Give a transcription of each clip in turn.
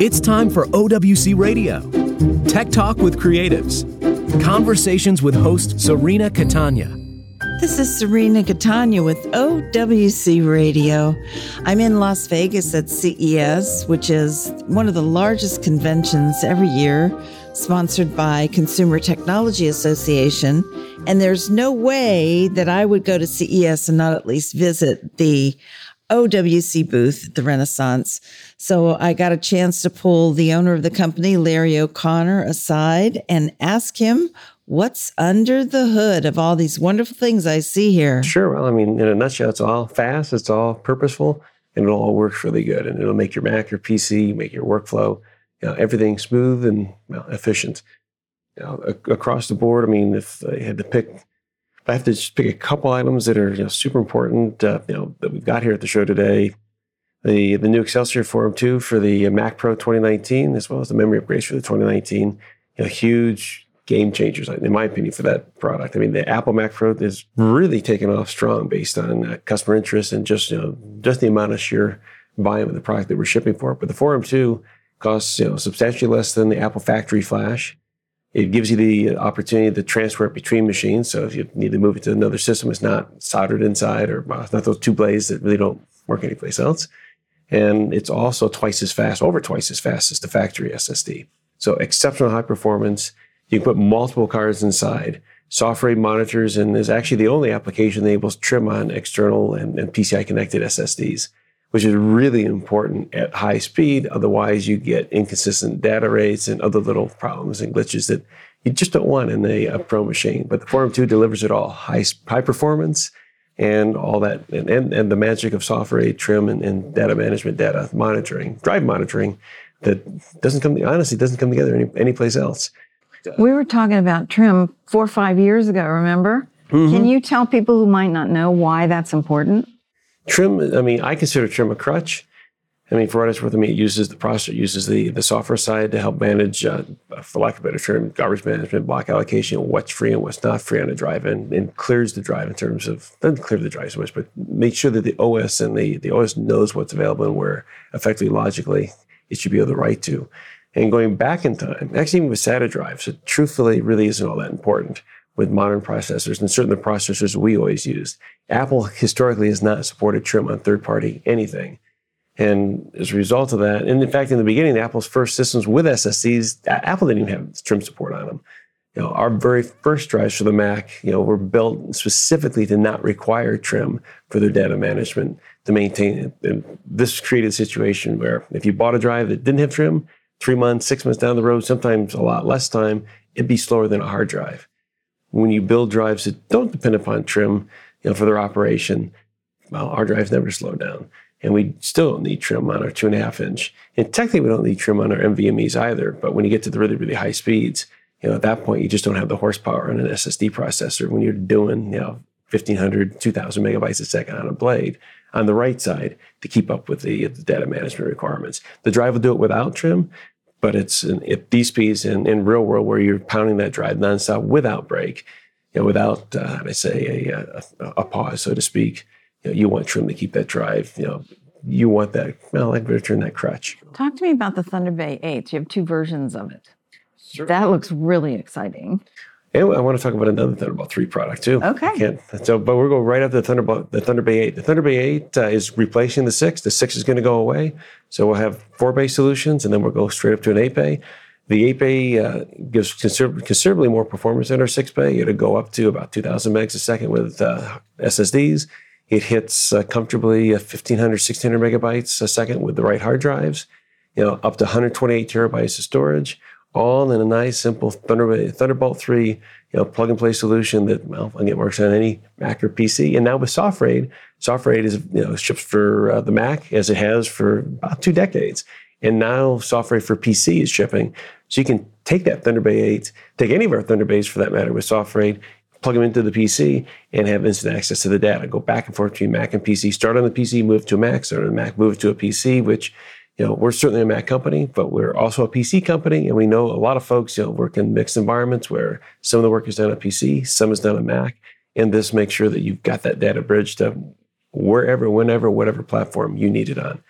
It's time for OWC Radio. Tech Talk with Creatives. Conversations with host Serena Catania. This is Serena Catania with OWC Radio. I'm in Las Vegas at CES, which is one of the largest conventions every year, sponsored by Consumer Technology Association. And there's no way that I would go to CES and not at least visit the OWC booth at the Renaissance. So I got a chance to pull the owner of the company, Larry O'Connor, aside and ask him what's under the hood of all these wonderful things I see here. Sure. Well, I mean, in a nutshell, it's all fast, it's all purposeful, and it all works really good. And it'll make your Mac your PC, make your workflow, you know, everything smooth and well, efficient. You know, across the board, I mean, if I had to pick I have to just pick a couple items that are you know, super important, uh, you know, that we've got here at the show today. The the new Accelsior 4M2 for the Mac Pro 2019, as well as the memory upgrades for the 2019. You know, huge game changers, in my opinion, for that product. I mean, the Apple Mac Pro is really taken off strong based on uh, customer interest and just you know just the amount of sheer volume of the product that we're shipping for. But the 4M2 costs you know substantially less than the Apple Factory Flash. It gives you the opportunity to transfer it between machines. So if you need to move it to another system, it's not soldered inside or it's not those two blades that really don't work anyplace else. And it's also twice as fast, over twice as fast as the factory SSD. So exceptional high performance. You can put multiple cards inside. Software monitors, and is actually the only application that enables trim on external and, and PCI connected SSDs which is really important at high speed. Otherwise, you get inconsistent data rates and other little problems and glitches that you just don't want in a, a pro machine. But the 4M2 delivers it all high, high performance and all that, and, and, and the magic of software trim and, and data management, data monitoring, drive monitoring that doesn't come, honestly, doesn't come together any, anyplace else. We were talking about trim four or five years ago, remember? Mm-hmm. Can you tell people who might not know why that's important? Trim, I mean, I consider Trim a crutch. I mean, for what it's worth, I mean, it uses the processor, uses the, the software side to help manage, uh, for lack of a better term, garbage management, block allocation, what's free and what's not free on a drive, and, and clears the drive in terms of, doesn't clear the drive so much, but make sure that the OS and the, the OS knows what's available and where effectively, logically, it should be able to write to. And going back in time, actually, even with SATA drives, it truthfully really isn't all that important with modern processors and certainly the processors we always used. Apple historically has not supported trim on third party anything. And as a result of that, and in fact, in the beginning, Apple's first systems with SSDs, Apple didn't even have trim support on them. You know, our very first drives for the Mac, you know, were built specifically to not require trim for their data management to maintain it. And this created a situation where if you bought a drive that didn't have trim, three months, six months down the road, sometimes a lot less time, it'd be slower than a hard drive when you build drives that don't depend upon trim, you know, for their operation, well, our drives never slow down. And we still don't need trim on our two and a half inch. And technically, we don't need trim on our NVMEs either. But when you get to the really, really high speeds, you know, at that point, you just don't have the horsepower on an SSD processor when you're doing, you know, 1500, 2000 megabytes a second on a blade on the right side to keep up with the, the data management requirements. The drive will do it without trim, but it's at these speeds in, in real world where you're pounding that drive nonstop without break, you know, without uh, how do I say a, a, a, pause, so to speak. You, know, you want trim to keep that drive. You know, you want that. Well, I'd turn that crutch. Talk to me about the Thunder Bay 8. You have two versions of it. Sure. That looks really exciting. And I want to talk about another Thunderbolt 3 product too. Okay. So, but we're going right up to the Thunderbolt, the Thunder Bay 8. The Thunder Bay 8 uh, is replacing the 6. The 6 is going to go away. So we'll have four bay solutions and then we'll go straight up to an 8 bay. The 8 bay uh, gives consider- considerably more performance than our 6 bay. It'll go up to about 2,000 megs a second with uh, SSDs. It hits uh, comfortably 1,500, 1,600 megabytes a second with the right hard drives. You know, up to 128 terabytes of storage all in a nice, simple Thunderbolt, Thunderbolt 3, you know, plug and play solution that, well, again, works on any Mac or PC. And now with SoftRAID, SoftRAID is, you know, ships for uh, the Mac as it has for about two decades. And now SoftRAID for PC is shipping. So you can take that Thunder Bay 8, take any of our Thunder Bays for that matter with SoftRAID, plug them into the PC and have instant access to the data. Go back and forth between Mac and PC. Start on the PC, move to a Mac, start on a Mac, move to a PC, which you know, we're certainly a Mac company, but we're also a PC company, and we know a lot of folks, you know, work in mixed environments where some of the work is done on PC, some is done on Mac, and this makes sure that you've got that data bridge to wherever, whenever, whatever platform you need it on.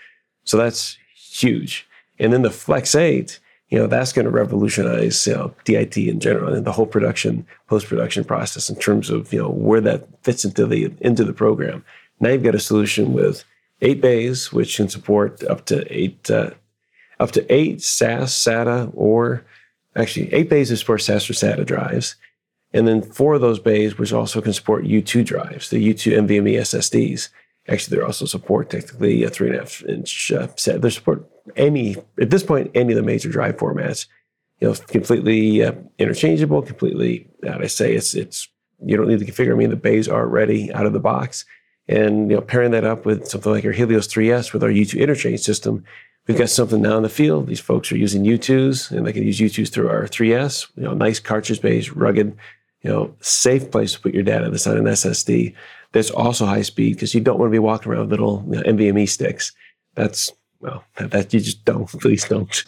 So that's huge. And then the Flex 8, you know, that's going to revolutionize you know, DIT in general and the whole production, post-production process in terms of, you know, where that fits into the into the program. Now you've got a solution with eight bays, which can support up to eight uh, up to eight SAS, SATA, or actually eight bays that support SAS or SATA drives. And then four of those bays, which also can support U2 drives, the U2 NVMe SSDs. Actually, they also support technically a three and a half inch uh, set. They support any, at this point, any of the major drive formats. You know, completely uh, interchangeable, completely, how I say, it's, it's, you don't need to configure. I mean, the bays are ready out of the box. And, you know, pairing that up with something like our Helios 3S with our U2 interchange system, we've got something now in the field. These folks are using U2s and they can use U2s through our 3S, you know, nice cartridge based, rugged, you know, safe place to put your data that's on an SSD. That's also high speed because you don't want to be walking around with little you know, NVMe sticks. That's well, that, that you just don't. Please don't.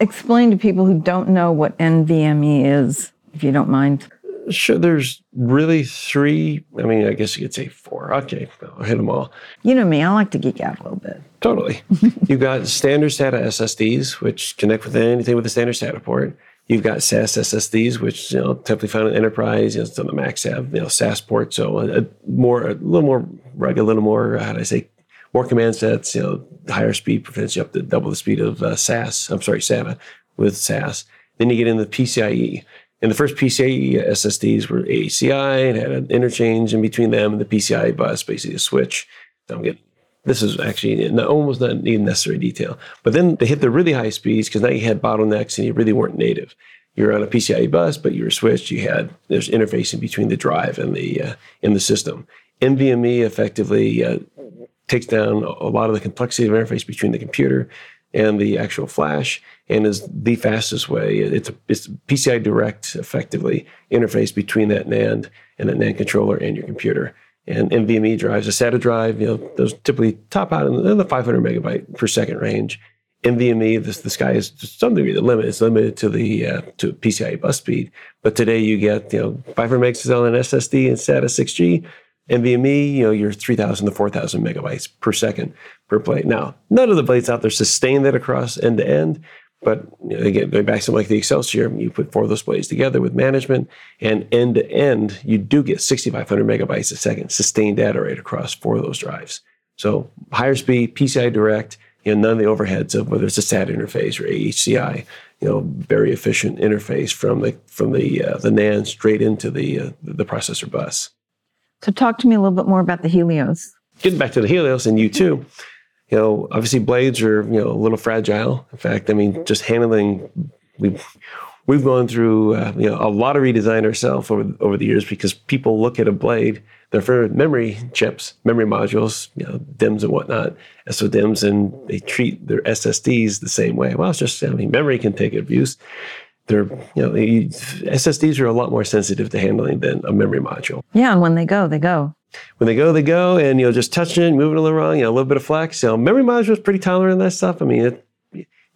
Explain to people who don't know what NVMe is, if you don't mind. Sure, there's really three. I mean, I guess you could say four. Okay, I'll hit them all. You know me, I like to geek out a little bit. Totally. You've got standard SATA SSDs, which connect with anything with a standard SATA port. You've got SAS SSDs, which you know typically found in enterprise. You know, some of the Macs have you know SAS port, so a, a more a little more rugged, a little more how do I say more command sets. You know, higher speed prevents you up to double the speed of uh, SAS. I'm sorry, SATA with SAS. Then you get into the PCIe. And the first PCIe SSDs were AHCI and had an interchange in between them and the PCI bus, basically a switch. I'm getting this is actually not, almost not even necessary detail. But then they hit the really high speeds because now you had bottlenecks and you really weren't native. You're on a PCIe bus, but you were switched. You had there's interfacing between the drive and the uh, in the system. NVMe effectively uh, takes down a lot of the complexity of interface between the computer and the actual flash and is the fastest way. It's a, it's PCI direct, effectively, interface between that NAND and that NAND controller and your computer. And NVMe drives, a SATA drive, you know, those typically top out in the, in the 500 megabyte per second range. NVMe, this the sky is to some degree the limit. It's limited to the uh, to PCIe bus speed. But today you get you know 500 megs on an SSD and SATA 6G. NVMe, you know, you're 3,000 to 4,000 megabytes per second per plate. Now, none of the blades out there sustain that across end to end, but you know, again, going back to like the Accelsior, you put four of those blades together with management, and end to end, you do get 6,500 megabytes a second sustained data rate across four of those drives. So higher speed, PCI Direct, you know, none of the overheads of whether it's a SAT interface or AHCI. You know, very efficient interface from the from the uh, the NAND straight into the uh, the processor bus. So talk to me a little bit more about the Helios. Getting back to the Helios and you too, you know, obviously blades are, you know, a little fragile. In fact, I mean, just handling, we've, we've gone through, uh, you know, a lot of redesign ourselves over, over the years because people look at a blade, their favorite memory chips, memory modules, you know, DIMMs and whatnot, SODIMMs, and they treat their SSDs the same way. Well, it's just, I mean, memory can take abuse they're you know SSDs are a lot more sensitive to handling than a memory module. Yeah, and when they go, they go. When they go, they go, and you know just touching it, moving a little wrong, you know a little bit of flex. You know, memory module is pretty tolerant of that stuff. I mean, it,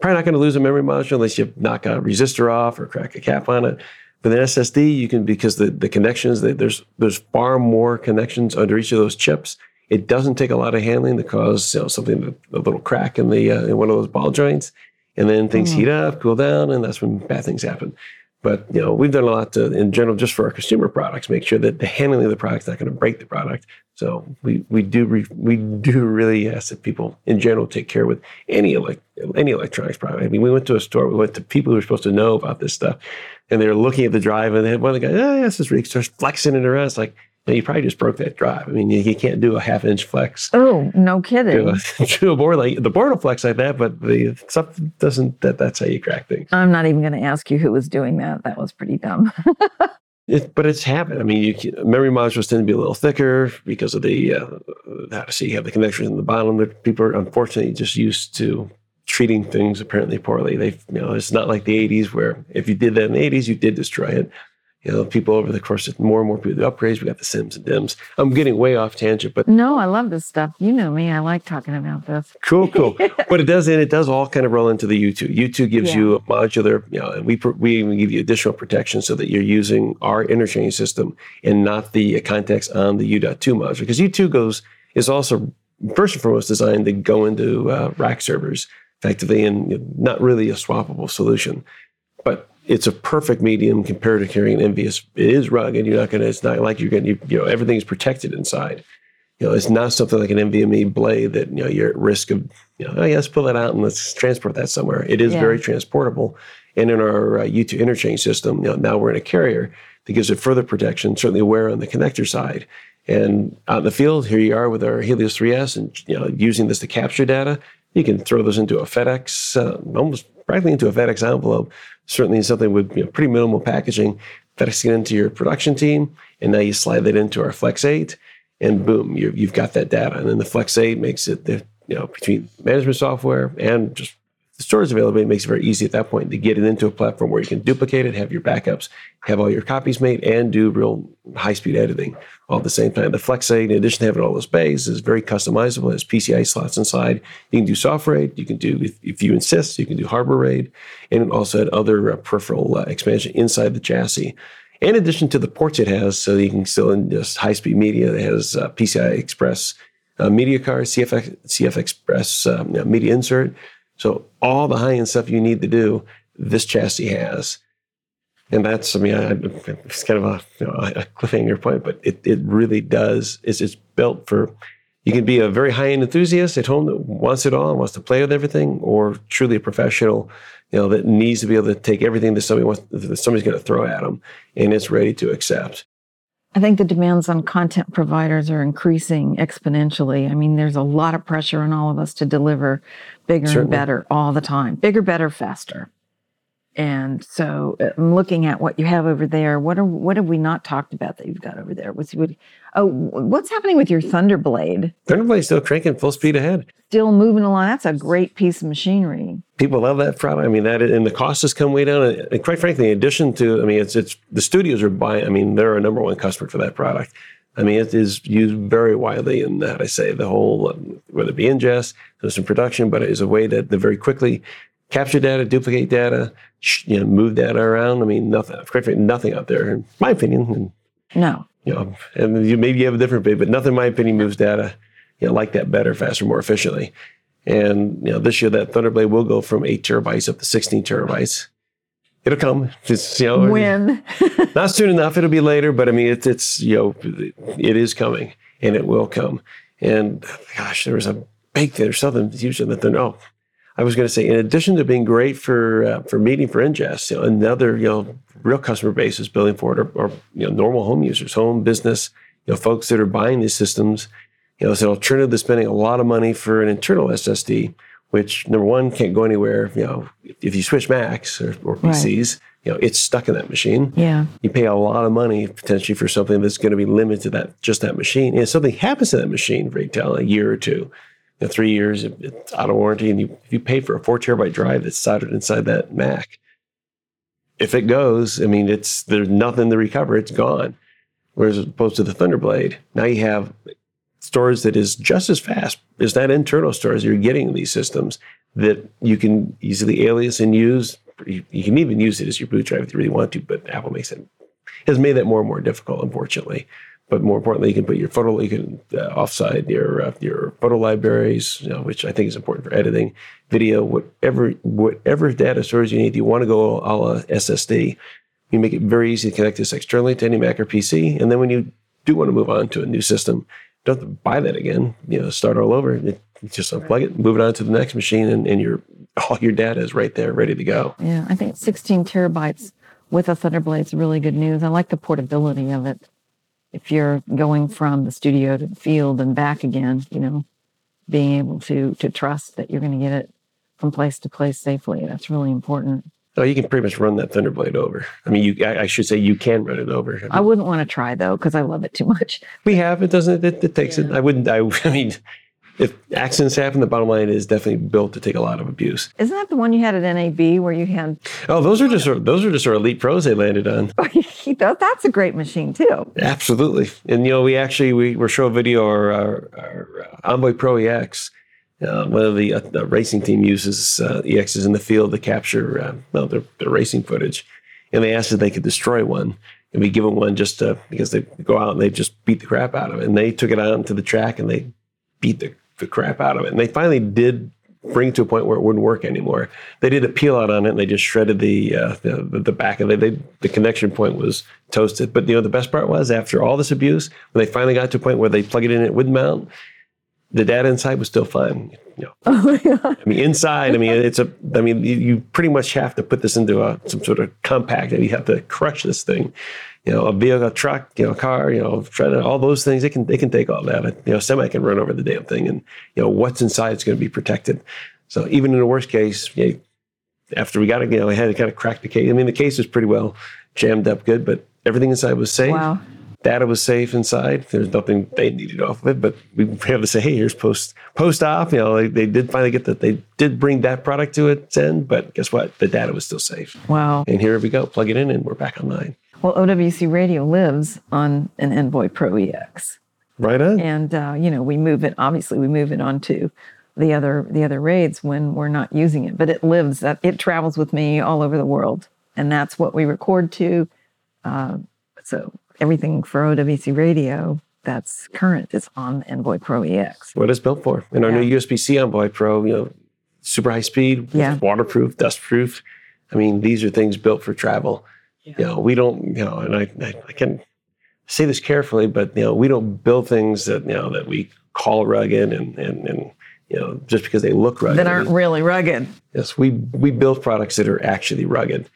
probably not going to lose a memory module unless you knock a resistor off or crack a cap on it. With an SSD, you can because the the connections there's there's far more connections under each of those chips. It doesn't take a lot of handling to cause you know, something a little crack in the uh, in one of those ball joints and then things mm. heat up, cool down, and that's when bad things happen. But you know, we've done a lot to, in general, just for our consumer products, make sure that the handling of the product is not going to break the product. So we we do re, we do really ask that people in general take care with any elect, any electronics product. I mean, we went to a store, we went to people who were supposed to know about this stuff, and they were looking at the drive, and they had one of the guys, oh yes, this really starts flexing it around. It's like you probably just broke that drive. I mean, you, you can't do a half inch flex. Oh, no kidding. To a, to a board like the board will flex like that, but the stuff doesn't. That that's how you crack things. I'm not even going to ask you who was doing that. That was pretty dumb. it, but it's habit. I mean, you, memory modules tend to be a little thicker because of the uh, how to see you have the connections in the bottom. That people are unfortunately just used to treating things apparently poorly. They, you know, it's not like the '80s where if you did that in the '80s, you did destroy it you know, people over the course of more and more people the upgrades. We got the SIMMs and DIMMs. I'm getting way off tangent, but no, I love this stuff. You know me; I like talking about this. Cool, cool. But it does, and it does all kind of roll into the U2. U2 gives yeah. you a modular, you know, and we we even give you additional protection so that you're using our interchange system and not the context on the U.2 module because U2 goes is also first and foremost designed to go into uh, rack servers effectively and not really a swappable solution. But it's a perfect medium compared to carrying an NVIS. It is rugged. You're not going to, it's not like you're going to, you know, everything's protected inside. You know, it's not something like an NVMe blade that, you know, you're at risk of, you know, oh, yeah, let's pull that out and let's transport that somewhere. It is Yeah. very transportable. And in our uh, U2 interchange system, you know, now we're in a carrier that gives it further protection, certainly wear on the connector side. And out in the field, here you are with our Helios 3S and, you know, using this to capture data. You can throw those into a FedEx, uh, almost practically into a FedEx envelope, certainly something with you know, pretty minimal packaging. FedEx it into your production team, and now you slide that into our Flex 8, and boom, you you've got that data. And then the Flex 8 makes it, the, you know, between management software and just the storage availability makes it very easy at that point to get it into a platform where you can duplicate it, have your backups, have all your copies made, and do real high speed editing all at the same time. The Flex 8, in addition to having all those bays, is very customizable. It has PCI slots inside. You can do soft RAID. You can do, if, if you insist, you can do hardware RAID. And also had other uh, peripheral uh, expansion inside the chassis. In addition to the ports it has, so you can still in just high speed media. It has uh, PCI Express uh, media card, CF, CF Express um, media insert. So all the high end stuff you need to do, this chassis has. And that's, I mean, I, it's kind of a, you know, a cliffhanger point, but it, it really does. It's, it's built for, you can be a very high end enthusiast at home that wants it all, wants to play with everything, or truly a professional, you know, that needs to be able to take everything that somebody wants, that somebody's going to throw at them and it's ready to accept. I think the demands on content providers are increasing exponentially. I mean, there's a lot of pressure on all of us to deliver bigger and better all the time. Bigger, better, faster. And so uh, I'm looking at what you have over there. What are what have we not talked about that you've got over there? What's what, oh, what's happening with your Thunderblade? Thunderblade's still cranking full speed ahead. Still moving along. That's a great piece of machinery. people love that product. I mean, that and the cost has come way down. And, quite frankly, in addition to, I mean, it's it's the studios are buying. I mean, they're a number one customer for that product. I mean, it is used very widely in that. I say the whole, um, whether it be ingest, there's some production, but it is a way that they very quickly capture data, duplicate data, you know, move data around. I mean, nothing, nothing out there, in my opinion, No. you know, and you, maybe you have a different opinion, but nothing, in my opinion, moves data, you know, like that better, faster, more efficiently. And you know, this year that Thunderblade will go from eight terabytes up to sixteen terabytes. It'll come. It's you know, When? not soon enough. It'll be later, but I mean, it's it's you know, it is coming, and it will come. And gosh, there was a big there's something huge in the Thunder. Oh, I was going to say, in addition to being great for uh, for meeting for ingest, you know, another you know real customer base is building for it, or, or you know normal home users, home business, you know, folks that are buying these systems. You know, it's an alternative to spending a lot of money for an internal SSD, which number one can't go anywhere. You know, if you switch Macs or, or Right. PCs, you know, it's stuck in that machine yeah. you pay a lot of money potentially for something that's going to be limited to that just that machine. And if something happens to that machine, retail a year or two, you know, three years, it's out of warranty, and you if you pay for a four terabyte drive that's soldered inside that Mac, if it goes, I mean, it's there's nothing to recover; it's gone. Whereas opposed to the Thunderblade, now you have storage that is just as fast as that internal storage you're getting in these systems that you can easily alias and use. You, you can even use it as your boot drive if you really want to, but Apple makes it has made that more and more difficult, unfortunately. But more importantly, you can put your photo, you can uh, offside your uh, your photo libraries, you know, which I think is important for editing, video, whatever whatever data storage you need. You want to go a la SSD. You make it very easy to connect this externally to any Mac or PC, and then when you do want to move on to a new system, don't have to buy that again. You know, start all over. It, just unplug it, move it on to the next machine, and, and your all your data is right there, ready to go. Yeah, I think 16 terabytes with a Thunderblade is really good news. I like the portability of it. If you're going from the studio to the field and back again, you know, being able to to trust that you're going to get it from place to place safely. That's really important. Oh, you can pretty much run that Thunderblade over. I mean, you I, I should say you can run it over. I mean, I wouldn't want to try though because I love it too much. we have it, doesn't it? It, it takes it. I wouldn't. I, I mean, if accidents happen, the bottom line is definitely built to take a lot of abuse. Isn't that the one you had at NAB where you had? Oh, those are just our- those are just our elite pros they landed on. That's a great machine too. Absolutely. And you know, we actually we were show a video our, our, our Envoy Pro EX. Uh, one of the, uh, the racing team uses uh, EXs in the field to capture uh, well their, their racing footage, and they asked if they could destroy one, and we give them one just to, because they go out and they just beat the crap out of it, and they took it out into the track and they beat the, the crap out of it, and they finally did bring it to a point where it wouldn't work anymore. They did a peel out on it and they just shredded the uh, the, the, back of it. They, the connection point was toasted. But you know the best part was after all this abuse, when they finally got to a point where they plug it in it would mount, the data inside was still fine. You know, oh I mean, inside, I mean, it's a, I mean, you, you, pretty much have to put this into a some sort of compact, and you have to crush this thing. You know, a vehicle, a truck, you know, a car, you know, all those things. They can they can take all that. You know, semi can run over the damn thing, and you know what's inside is going to be protected. So even in the worst case, you know, after we got it, you know, I had to kind of crack the case. I mean, the case was pretty well jammed up, good, but everything inside was safe. Wow data was safe inside. There's nothing they needed off of it, but we have to say, hey, here's post post op. You know, they, they did finally get that. They did bring that product to its end, but guess what? The data was still safe. Wow. And here we go. Plug it in, and we're back online. Well, OWC Radio lives on an Envoy Pro EX. Right on. And uh, you know, we move it. Obviously, we move it onto the other the other raids when we're not using it, but it lives. That it travels with me all over the world, and that's what we record to. Uh, so everything for OWC radio that's current is on Envoy Pro EX. What it's built for. And our yeah. new USB C Envoy Pro, you know, super high speed, yeah. waterproof, dustproof. I mean, these are things built for travel. Yeah. You know, we don't, you know, and I, I, I can say this carefully, but you know, we don't build things that you know that we call rugged and and and you know just because they look rugged that aren't really rugged. Yes, we we build products that are actually rugged,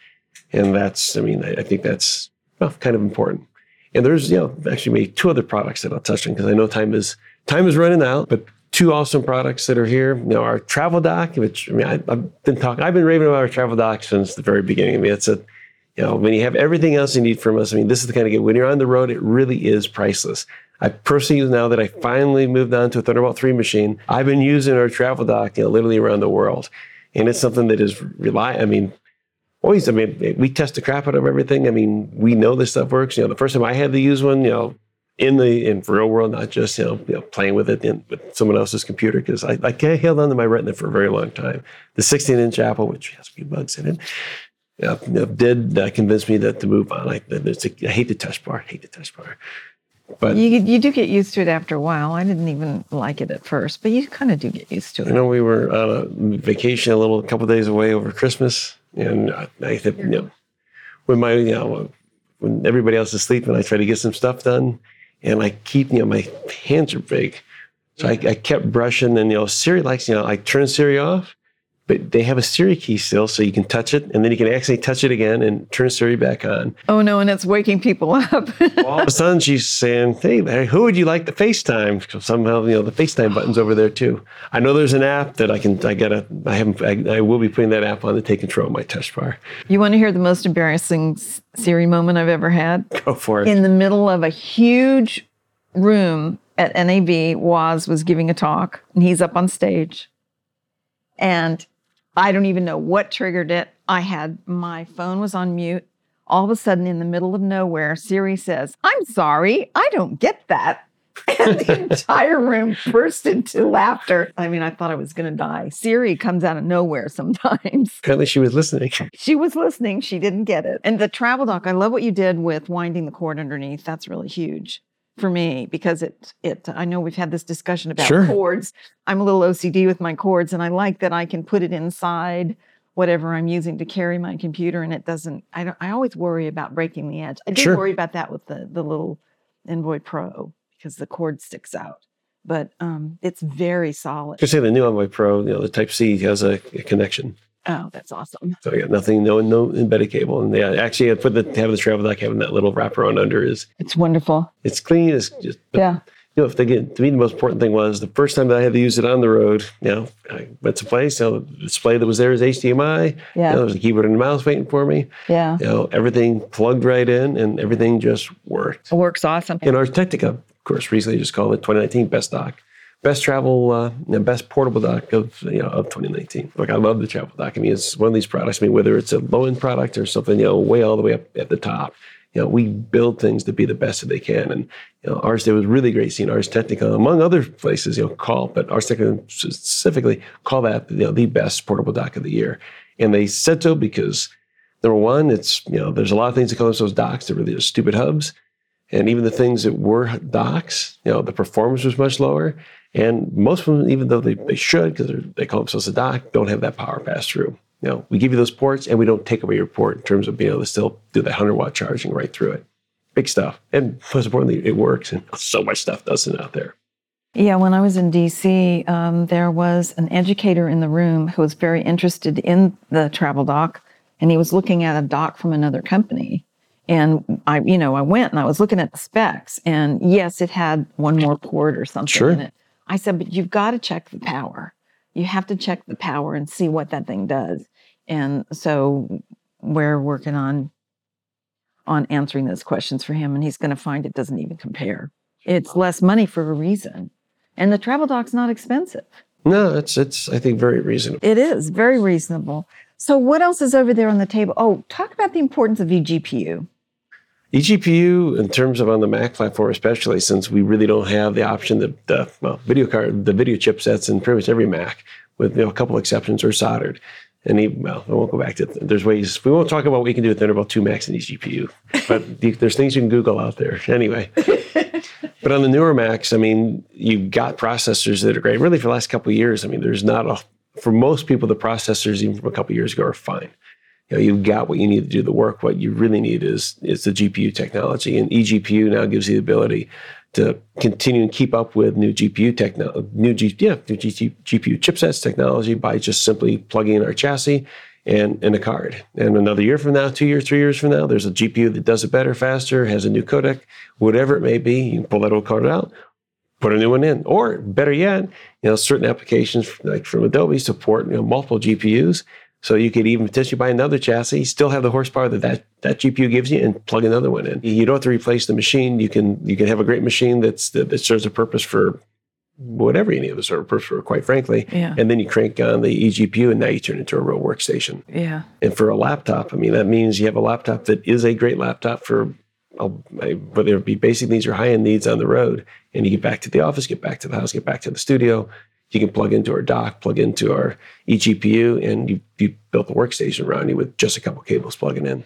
and that's I mean I, I think that's well, kind of important. And there's, you know, actually maybe two other products that I'll touch on because I know time is time is running out. But two awesome products that are here. You know, our travel dock, which I mean, I, have been talking, I've been raving about our travel dock since the very beginning. I mean, it's a, you know, when you have everything else you need from us. I mean, this is the kind of get when you're on the road, it really is priceless. I personally use now that I finally moved on to a Thunderbolt 3 machine, I've been using our travel dock, you know, literally around the world. And it's something that is rely. I mean, always, I mean, we test the crap out of everything. I mean, we know this stuff works. You know, the first time I had to use one, you know, in the in real world, not just you know, you know playing with it in, with someone else's computer, because I, I held on to my Retina for a very long time. The 16 inch Apple, which has a few bugs in it, yeah, you did uh, convince me that to move on. I, a, I hate the touch bar. I hate the touch bar. But you you do get used to it after a while. I didn't even like it at first, but you kind of do get used to it. You know, we were on a vacation a little a couple days away over Christmas, and I, I think, you know, when my, you know, when everybody else is sleeping, I try to get some stuff done. And I keep, you know, my hands are big. So I, I kept brushing and, you know, Siri likes, you know, I turn Siri off but they have a Siri key still, so you can touch it, and then you can actually touch it again and turn Siri back on. Oh no, and it's waking people up. all of a sudden, she's saying, "Hey, who would you like to FaceTime?" Because somehow, you know, the FaceTime button's over there too. I know there's an app that I can. I gotta. I haven't. I, I will be putting that app on to take control of my touch bar. You want to hear the most embarrassing Siri moment I've ever had? Go for it. In the middle of a huge room at NAB, Woz was giving a talk, and he's up on stage, and I don't even know what triggered it. I had my phone was on mute. All of a sudden, in the middle of nowhere, Siri says, I'm sorry, I don't get that. And the entire room burst into laughter. I mean, I thought I was going to die. Siri comes out of nowhere sometimes. Apparently, she was listening. She was listening. She didn't get it. And the travel dock, I love what you did with winding the cord underneath. That's really huge for me because it it I know we've had this discussion about sure. cords. I'm a little OCD with my cords and I like that I can put it inside whatever I'm using to carry my computer and it doesn't I don't I always worry about breaking the edge. I did sure. worry about that with the the little Envoy Pro because the cord sticks out. But um, it's very solid. You say the new Envoy Pro, you know, the Type C has a, a connection. Oh, that's awesome. So I got nothing, no no embedded cable. And yeah, actually I put the having the travel dock having that little wraparound under is it's wonderful. It's clean. It's just yeah. You know, if they get to me, the most important thing was the first time that I had to use it on the road. You know, I went to place. You know, the display that was there is HDMI. Yeah. You know, there was a keyboard and a mouse waiting for me. Yeah. You know, everything plugged right in, and everything just worked. It works awesome. And Ars Technica, of course, recently just called it 2019 best dock best travel, uh, best portable dock of you know of 2019. Like I love the travel dock. I mean, it's one of these products. I mean, whether it's a low end product or something, you know, way all the way up at the top. You know, we build things to be the best that they can, and you know, ours. It was really great seeing Ars Technica, among other places. You know, call, but Ars Technica specifically call that you know the best portable dock of the year, and they said so because number one, it's you know, there's a lot of things that call those docks that really are stupid hubs. And even the things that were docks, you know, the performance was much lower And most of them, even though they, they should, because they call themselves a dock, don't have that power pass through. You know, we give you those ports and we don't take away your port in terms of being able to still do that 100 watt charging right through it. Big stuff. And most importantly, it works. And so much stuff doesn't out there. Yeah, when I was in DC, um, there was an educator in the room who was very interested in the travel dock, and he was looking at a dock from another company. And I, you know, I went and I was looking at the specs, and yes, it had one more port or something Sure. in it. I said, but you've got to check the power. You have to check the power and see what that thing does. And so we're working on on answering those questions for him, and he's going to find it doesn't even compare. It's less money for a reason, and the travel dock's not expensive. No, it's, it's I think, very reasonable. It is very reasonable. So what else is over there on the table? Oh, talk about the importance of eGPU. eGPU, in terms of on the Mac platform, especially since we really don't have the option that the well, video card, the video chipsets in pretty much every Mac, with you know, a couple exceptions, are soldered. And even, well, I won't go back to. There's ways we won't talk about what we can do with Thunderbolt 2 Max and eGPU, but the, there's things you can Google out there anyway. but on the newer Macs, I mean, you've got processors that are great. Really, for the last couple of years, I mean, there's not a for most people, the processors even from a couple of years ago are fine you know, you've got what you need to do the work. What you really need is is the GPU technology, and eGPU now gives you the ability to continue and keep up with new GPU technology, new G, yeah, new G, GPU chipsets technology by just simply plugging in our chassis and and a card. And another year from now, two years, three years from now, there's a GPU that does it better, faster, has a new codec, whatever it may be. You can pull that old card out, put a new one in. Or better yet, you know, certain applications like from Adobe support you know, multiple GPUs. So you could even potentially buy another chassis, still have the horsepower that, that that GPU gives you, and plug another one in. You don't have to replace the machine. You can you can have a great machine that's that, that serves a purpose for whatever you need to serve a purpose for, quite frankly. Yeah. And then you crank on the eGPU, and now you turn it into a real workstation. Yeah. And for a laptop, I mean, that means you have a laptop that is a great laptop for whether it be basic needs or high end needs on the road. And you get back to the office, get back to the house, get back to the studio. You can plug into our dock, plug into our eGPU, and you, you built the workstation around you with just a couple cables plugging in.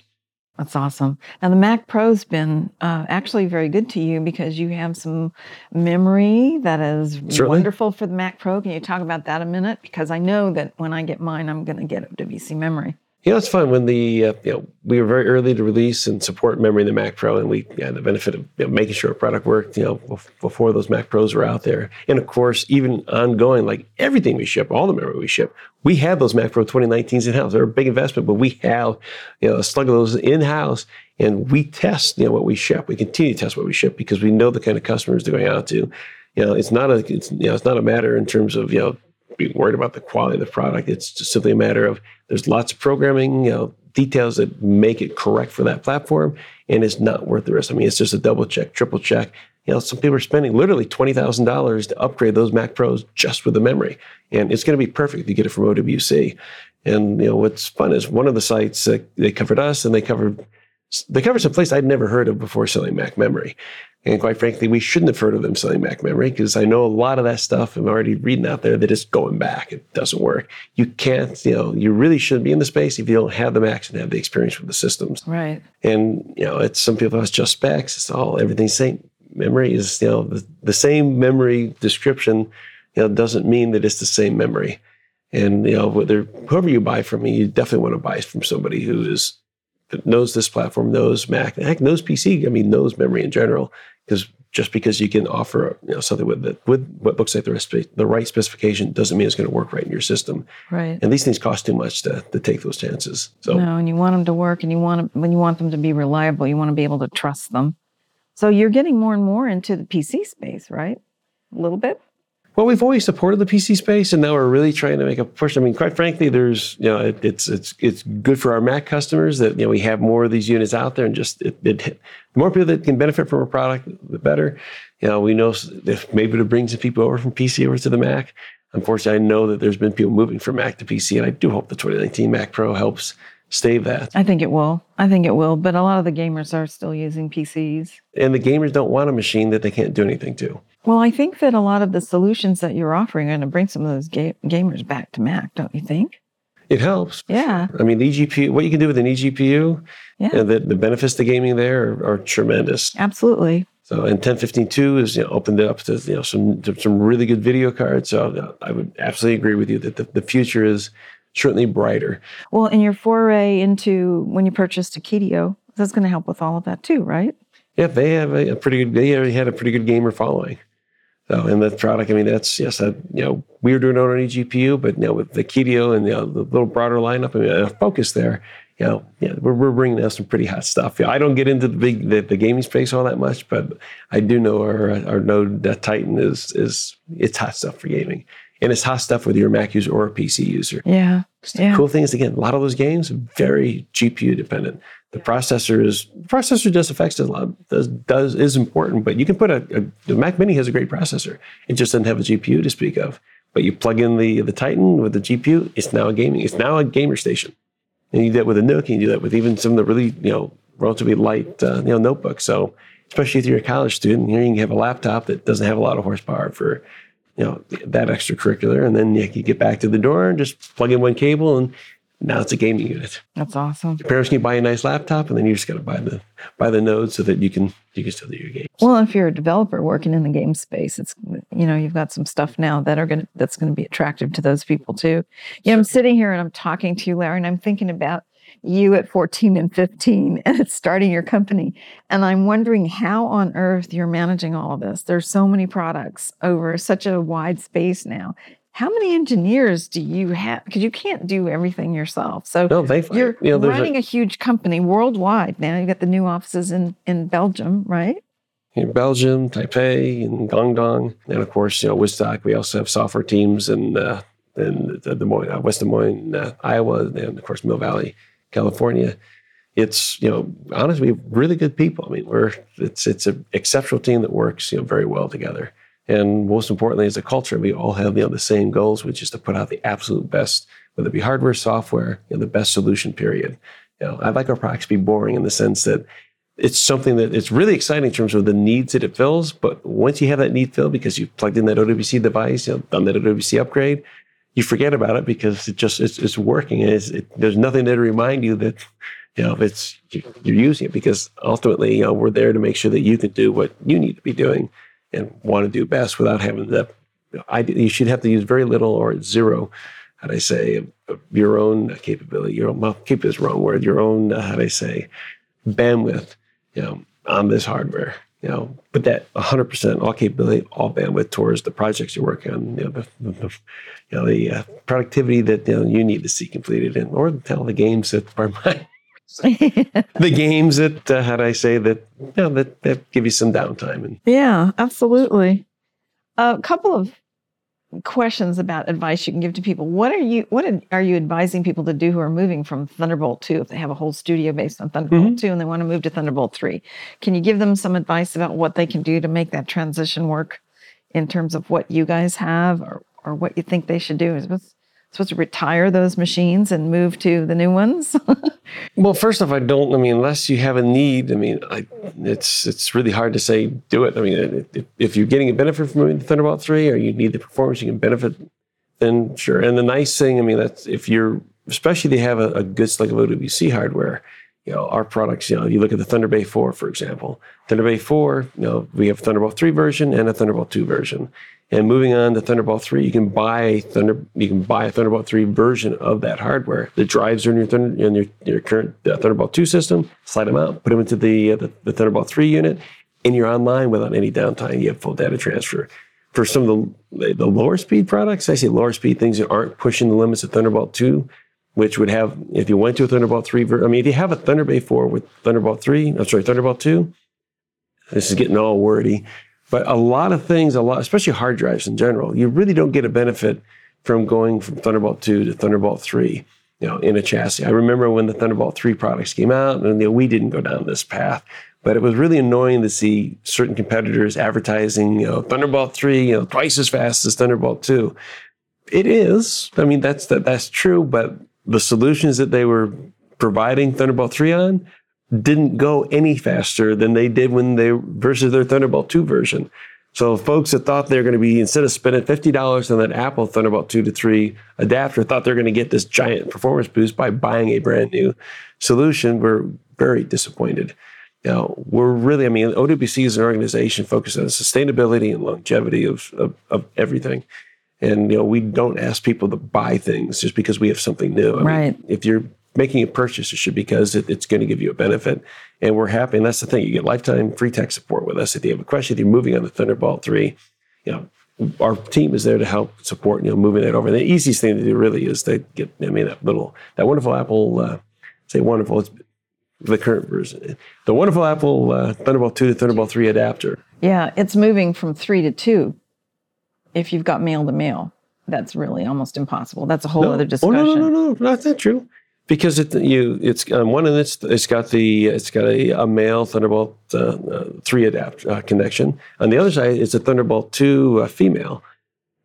That's awesome. Now the Mac Pro's been uh, actually very good to you because you have some memory that is Certainly. wonderful for the Mac Pro. Can you talk about that a minute? Because I know that when I get mine, I'm going to get OWC memory. You know, it's fun when the uh, you know we were very early to release and support memory in the Mac Pro, and we had the benefit of you know, making sure our product worked. You know, bef- before those Mac Pros were out there, and of course, even ongoing, like everything we ship, all the memory we ship, we have those Mac Pro 2019s in house. They're a big investment, but we have you know a slug of those in house, and we test you know what we ship. We continue to test what we ship because we know the kind of customers they're going out to. You know, it's not a it's you know it's not a matter in terms of you know being worried about the quality of the product. It's just simply a matter of there's lots of programming, you know, details that make it correct for that platform, and it's not worth the risk. I mean, it's just a double check, triple check. You know, some people are spending literally twenty thousand dollars to upgrade those Mac Pros just with the memory, and it's going to be perfect if you get it from OWC. And you know, what's fun is one of the sites uh, they covered us, and they covered they covered some place I'd never heard of before selling Mac memory. And quite frankly, we shouldn't have heard of them selling Mac memory because I know a lot of that stuff I'm already reading out there that is going back. It doesn't work. You can't, you know, you really shouldn't be in the space if you don't have the Macs and have the experience with the systems. Right. And, you know, it's some people, it's just specs. It's all, everything's same. Memory is, you know, the, the same memory description, you know, doesn't mean that it's the same memory. And, you know, whether, whoever you buy from me, you definitely want to buy from somebody who is, knows this platform, knows Mac, heck, knows PC. I mean, knows memory in general. Because just because you can offer you know, something with the, with what looks like the, rest, the right specification doesn't mean it's going to work right in your system. Right. And these things cost too much to, to take those chances. So No, and you want them to work, and you want when you want them to be reliable, you want to be able to trust them. So you're getting more and more into the PC space, right? A little bit. Well, we've always supported the PC space, and now we're really trying to make a push. I mean, quite frankly, there's you know, it, it's it's it's good for our Mac customers that you know we have more of these units out there, and just it, it the more people that can benefit from a product, the better. You know, we know if maybe to bring some people over from PC over to the Mac. Unfortunately, I know that there's been people moving from Mac to PC, and I do hope the 2019 Mac Pro helps stave that. I think it will. I think it will. But a lot of the gamers are still using PCs. And the gamers don't want a machine that they can't do anything to. Well, I think that a lot of the solutions that you're offering are going to bring some of those ga- gamers back to Mac, don't you think? It helps. Yeah. I mean, the eGPU, what you can do with an eGPU, Yeah. and the, the benefits to gaming there are, are tremendous. Absolutely. So, and 1015.2 has you know, opened it up to you know some to some really good video cards. So, uh, I would absolutely agree with you that the, the future is certainly brighter. Well, in your foray into when you purchased a Akitio, that's going to help with all of that too, right? Yeah, they have a, a pretty good. They already had a pretty good gamer following. So, and the product, I mean, that's yes, that, you know, we were doing on an eGPU, but you know, with the Akitio and you uh, know, the little broader lineup, I mean, focus there. You know, yeah, we're, we're bringing out some pretty hot stuff. I don't get into the big the, the gaming space all that much, but I do know our our node that Titan is is it's hot stuff for gaming, and it's hot stuff whether you're a Mac user or a PC user. Yeah. The Yeah. cool thing is again, a lot of those games very GPU dependent. The processor is the processor just affects it a lot. Does does is important, but you can put a, a the Mac Mini has a great processor. It just doesn't have a GPU to speak of. But you plug in the the Titan with the GPU, it's now a gaming. It's now a gamer station. And you do that with a NUC, and you do that with even some of the really you know relatively light uh, you know notebooks. So especially if you're a college student, here you can have a laptop that doesn't have a lot of horsepower for you know that extracurricular, and then you can get back to the door and just plug in one cable, and now it's a gaming unit. That's awesome. Your parents can buy a nice laptop, and then you just got to buy the buy the node so that you can you can still do your games. Well, if you're a developer working in the game space, it's you know you've got some stuff now that are going to that's going to be attractive to those people too. You know, I'm sitting here and I'm talking to you, Larry, and I'm thinking about you at 14 and 15 and it's starting your company, and I'm wondering how on earth you're managing all of this. There's so many products over such a wide space now. How many engineers do you have? Because you can't do everything yourself. So No, thankfully, you're you know, there's a- running a, huge company worldwide now. You've got the new offices in in Belgium, right? in Belgium, Taipei, and Guangdong, and of course, you know, Woodstock. We also have software teams in uh, in Des Moines, uh, West Des Moines, uh, Iowa, and of course, Mill Valley, California. It's you know, honestly, we have really good people. I mean, we're it's it's an exceptional team that works you know very well together. And most importantly, as a culture, we all have you know the same goals, which is to put out the absolute best, whether it be hardware, software, you know, the best solution. Period. You know, I'd like our products to be boring in the sense that it's something that it's really exciting in terms of the needs that it fills. But once you have that need filled because you've plugged in that OWC device, you know, done that OWC upgrade, you forget about it because it just it's, it's working. It's, it, there's nothing there to remind you that you know it's you're using it because ultimately you know we're there to make sure that you can do what you need to be doing and want to do best without having to. I, you should have to use very little or zero how do I say, your own capability, your own, well, capability is the wrong word, your own, uh, how do I say, bandwidth, you know, on this hardware, you know, but that 100% all capability, all bandwidth towards the projects you're working on, you know, the, the, you know, the uh, productivity that you, know, you need to see completed in, or tell the games that are my, the games that, uh, how do I say, that, you know, that, that give you some downtime. And Yeah, absolutely. A couple of questions about advice you can give to people. What are you what are you advising people to do who are moving from Thunderbolt 2 if they have a whole studio based on Thunderbolt mm-hmm. 2 and they want to move to Thunderbolt 3? Can you give them some advice about what they can do to make that transition work in terms of what you guys have or or what you think they should do? Supposed to retire those machines and move to the new ones? Well, first off, I don't. I mean, unless you have a need, I mean, I, it's it's really hard to say do it. I mean, if, if you're getting a benefit from moving to Thunderbolt three, or you need the performance, you can benefit. Then sure. And the nice thing, I mean, that's if you're especially they have a, a good slug of OWC hardware. You know, our products. You know, you look at the Thunder Bay four, for example. Thunder Bay four. You know, we have Thunderbolt three version and a Thunderbolt two version. And moving on to Thunderbolt 3, you can buy Thunder, you can buy a Thunderbolt 3 version of that hardware. The drives are in your Thunder, in your, your current uh, Thunderbolt 2 system. Slide them out, put them into the, uh, the the Thunderbolt 3 unit, and you're online without any downtime. You have full data transfer. For some of the the lower speed products, I say lower speed things that aren't pushing the limits of Thunderbolt 2, which would have if you went to a Thunderbolt 3, I mean, if you have a Thunderbay 4 with Thunderbolt 3, I'm sorry, Thunderbolt 2, this is getting all wordy. But a lot of things, a lot, especially hard drives in general, you really don't get a benefit from going from Thunderbolt 2 to Thunderbolt 3, you know, in a chassis. I remember when the Thunderbolt 3 products came out, and you know, we didn't go down this path. But it was really annoying to see certain competitors advertising, you know, Thunderbolt 3, you know, twice as fast as Thunderbolt 2. It is. I mean, that's that, that's true, but the solutions that they were providing Thunderbolt 3 on didn't go any faster than they did when they versus their Thunderbolt 2 version. So folks that thought they're going to be instead of spending fifty dollars on that Apple Thunderbolt two to three adapter, thought they're going to get this giant performance boost by buying a brand new solution, were very disappointed. Now we're really, I mean, OWC is an organization focused on sustainability and longevity of, of, of everything. And you know, we don't ask people to buy things just because we have something new. I Right. Mean, if you're making a purchase, it should be because it, it's going to give you a benefit. And we're happy. And that's the thing. You get lifetime free tech support with us. If you have a question, if you're moving on to Thunderbolt 3, you know, our team is there to help support, you know, moving that over. And the easiest thing to do really is to get, I mean, that little, that wonderful Apple, uh, say wonderful, it's the current version, the wonderful Apple uh, Thunderbolt 2 to Thunderbolt 3 adapter. Yeah, it's moving from three to two. If you've got mail to mail, that's really almost impossible. That's a whole other Oh, discussion. no, no, no, no, that's not true. Because it, you, it's um, one of it's it's got the it's got a, a male Thunderbolt uh, uh, three adapt uh, connection. On the other side, it's a Thunderbolt two uh, female.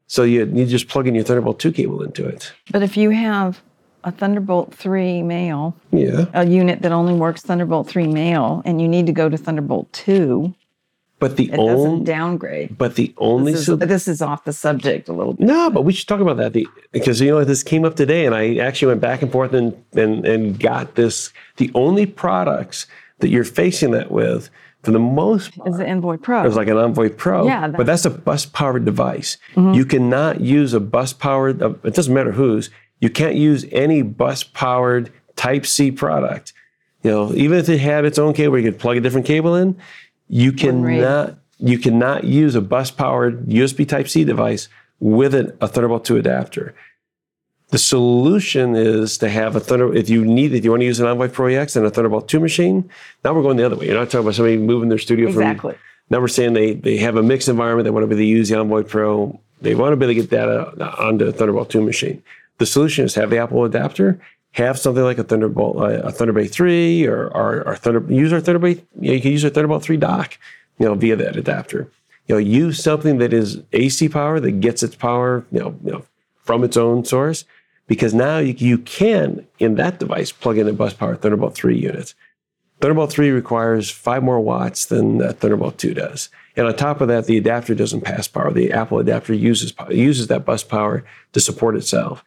So you you just plug in your Thunderbolt two cable into it. But if you have a Thunderbolt 3 male, Yeah, a unit that only works Thunderbolt 3 male, and you need to go to Thunderbolt 2, but the it doesn't downgrade. but the only This is, so- this is off the subject a little bit. No, but we should talk about that the, because you know this came up today, and I actually went back and forth and and and got this. The only products that you're facing that with, for the most part, Is the Envoy Pro. it was like an Envoy Pro. Yeah, but that's a bus powered device. Mm-hmm. You cannot use a bus powered. Uh, it doesn't matter whose. You can't use any bus powered Type C product. You know, even if it had its own cable, you could plug a different cable in. You cannot. You cannot use a bus powered USB Type C device with an, a Thunderbolt 2 adapter. The solution is to have a Thunderbolt. If you need, if you want to use an Envoy Pro EX and a Thunderbolt 2 machine, now we're going the other way. You're not talking about somebody moving their studio Exactly. from. Now we're saying they they have a mixed environment. They want to be able to use the Envoy Pro. They want to be able to get data onto a Thunderbolt 2 machine. The solution is have the Apple adapter, have something like a Thunderbolt, uh, a Thunderbird 3, or, or, or Thunder, use our Thunderbird. You, know, you can use our Thunderbolt 3 dock, you know, via that adapter. You know, use something that is AC power that gets its power, you know, you know from its own source, because now you, you can in that device plug in a bus power Thunderbolt 3 unit. Thunderbolt 3 requires five more watts than uh, Thunderbolt 2 does. And on top of that, the adapter doesn't pass power. The Apple adapter uses uses that bus power to support itself.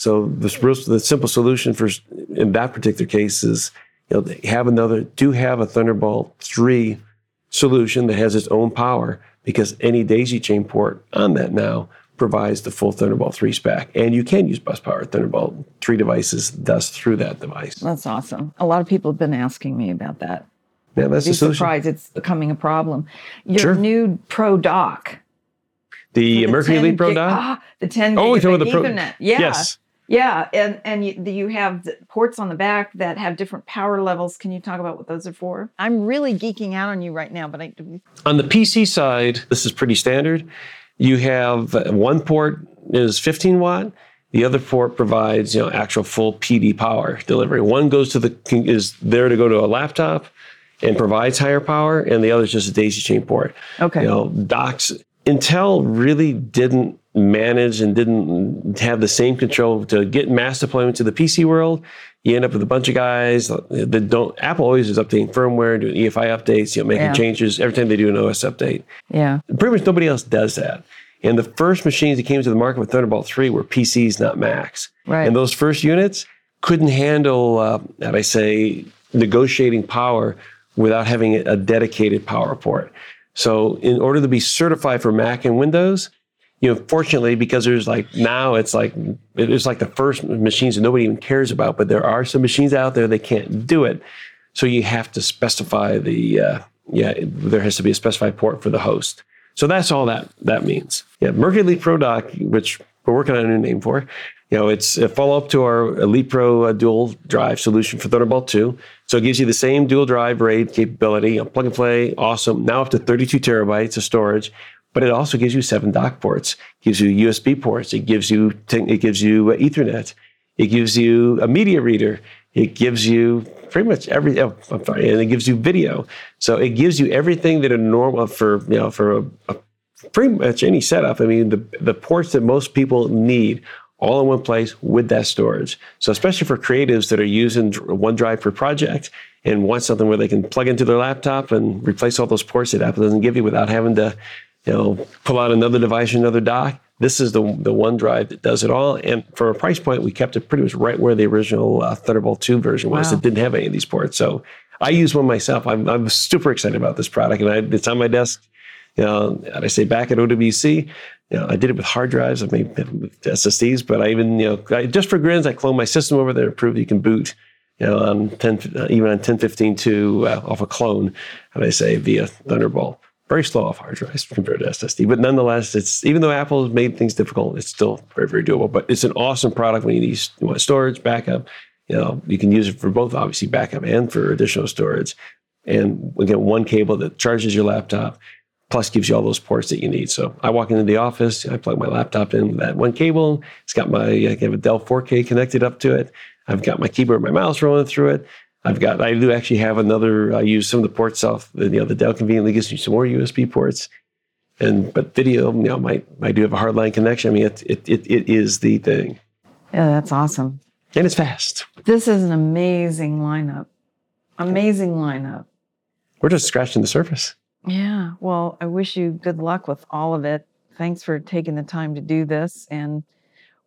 So the, the simple solution for in that particular case is you know have another do have a Thunderbolt 3 solution that has its own power because any daisy chain port on that now provides the full Thunderbolt 3 spec. And you can use bus power Thunderbolt 3 devices thus through that device. That's awesome. A lot of people have been asking me about that. Yeah, that's Be solution. surprised it's becoming a problem. Your Sure. new Pro Dock. The, the Mercury Elite Pro gig- Dock? Ah, the 10 Oh, you're talking gigabit about the Pro- Ethernet. Yeah. Yes. Yeah, and and you, you have the ports on the back that have different power levels. Can you talk about what those are for? I'm really geeking out on you right now, but I On the PC side, this is pretty standard. You have uh, one port is 15 watt. The other port provides, you know, actual full PD power delivery. One goes to the is there to go to a laptop and provides higher power, and the other is just a daisy chain port. Okay. You know, docks. Intel really didn't manage and didn't have the same control to get mass deployment to the PC world. You end up with a bunch of guys that don't. Apple always is updating firmware, doing EFI updates, you know, making Yeah. changes every time they do an OS update. yeah. Pretty much nobody else does that. And the first machines that came to the market with Thunderbolt 3 were PCs, not Macs. Right. And those first units couldn't handle, uh, how do I say, negotiating power without having a dedicated power port. So, in order to be certified for Mac and Windows, you know, fortunately, because there's like now it's like it's like the first machines that nobody even cares about, but there are some machines out there that can't do it. So you have to specify the uh, yeah, there has to be a specified port for the host. So that's all that that means. Yeah, Mercury Elite Pro Dock, which we're working on a new name for. You know, it's a follow up to our Elite Pro uh, dual drive solution for Thunderbolt 2. So it gives you the same dual drive RAID capability, you know, plug and play, awesome. Now up to 32 terabytes of storage, but it also gives you seven dock ports, gives you USB ports, it gives you it gives you uh, Ethernet, it gives you a media reader, it gives you pretty much every. Oh, I'm sorry, and it gives you video. So it gives you everything that a normal for you know for a, a pretty much any setup. I mean, the the ports that most people need all in one place with that storage. So especially for creatives that are using OneDrive for project and want something where they can plug into their laptop and replace all those ports that Apple doesn't give you without having to you know, pull out another device, another dock. This is the the one drive that does it all. And for a price point, we kept it pretty much right where the original uh, Thunderbolt 2 version was. Wow. It didn't have any of these ports. So I use one myself. I'm, I'm super excited about this product, and I, it's on my desk. You know, and I say back at OWC. You know, I did it with hard drives. I made with SSDs, but I even you know I, just for grins, I cloned my system over there to prove you can boot. You know, on 10, uh, even on 1015.2 uh, off a clone, and I say via Thunderbolt very slow off hard drives compared to SSD. But nonetheless, it's even though Apple has made things difficult, it's still very, very doable. But it's an awesome product when you need you want storage, backup. You know, you can use it for both, obviously, backup and for additional storage. And we get one cable that charges your laptop, plus gives you all those ports that you need. So I walk into the office, I plug my laptop in with that one cable. It's got my I have a Dell 4K connected up to it. I've got my keyboard, my mouse rolling through it. I've got, I do actually have another, I use some of the ports off, you know, the Dell conveniently gives you some more USB ports. And, but video, you know, might, I do have a hardline connection. I mean, it, it, it, it is the thing. Yeah, that's awesome. And it's fast. This is an amazing lineup. Amazing lineup. We're just scratching the surface. Yeah. Well, I wish you good luck with all of it. Thanks for taking the time to do this. And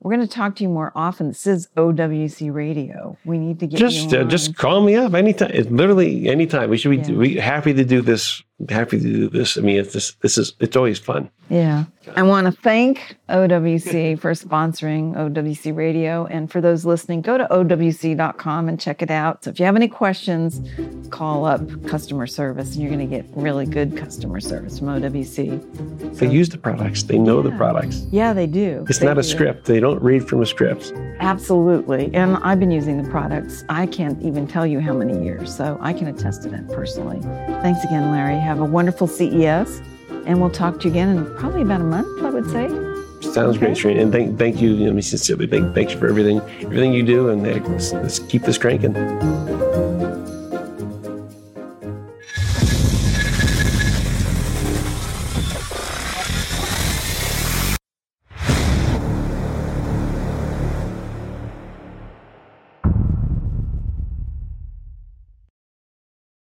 we're going to talk to you more often. This is OWC Radio. We need to get Just, you uh, just call me up anytime. It's literally anytime. We should be Yeah. we happy to do this. Happy to do this. I mean, it's this, this is, it's always fun. Yeah. I want to thank OWC for sponsoring OWC Radio. And for those listening, go to OWC.com and check it out. So if you have any questions, call up customer service and you're going to get really good customer service from OWC. They use the products. They know the products. Yeah, they do. It's They not a script. They don't read from a script. Absolutely. And I've been using the products. I can't even tell you how many years. So I can attest to that personally. Thanks again, Larry. Have a wonderful CES. And we'll talk to you again in probably about a month, I would say. Sounds great, Okay. Shereen. And thank, thank you, you know, sincerely. Thank, thank you for everything, everything you do, and uh, let's, let's keep this cranking.